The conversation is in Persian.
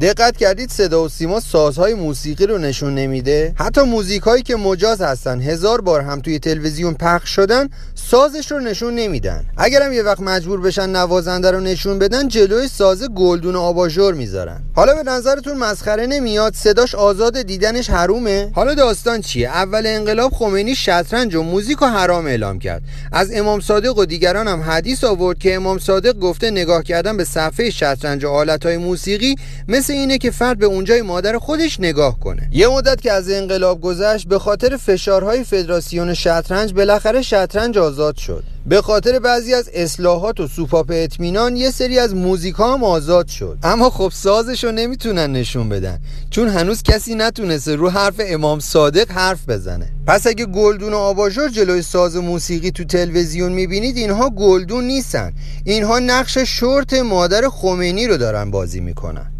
دقت کردید صدا و سیما سازهای موسیقی رو نشون نمیده؟ حتی موزیک هایی که مجاز هستن هزار بار هم توی تلویزیون پخش شدن سازش رو نشون نمیدن. اگرم یه وقت مجبور بشن نوازنده رو نشون بدن جلوی ساز گلدون آباژور می‌ذارن. حالا به نظرتون مسخره نمیاد؟ صداش آزاد دیدنش حرومه؟ حالا داستان چیه؟ اول انقلاب خمینی شطرنج و موزیک و حرام اعلام کرد. از امام صادق و دیگران هم حدیث آورد که امام صادق گفته نگاه کردن به صفحه شطرنج و آلتهای موسیقی اینه که فرد به اونجای مادر خودش نگاه کنه. یه مدت که از انقلاب گذشت به خاطر فشارهای فدراسیون شطرنج بالاخره شطرنج آزاد شد. به خاطر بعضی از اصلاحات و سوپاپ اطمینان یه سری از موزیک هم آزاد شد. اما خب سازش رو نمی‌تونن نشون بدن چون هنوز کسی نتونسته رو حرف امام صادق حرف بزنه. پس اگه گلدون و آباژور جلوی ساز موسیقی تو تلویزیون می‌بینید اینها گلدون نیستن. اینها نقش شورت مادر خمینی رو دارن بازی می‌کنن.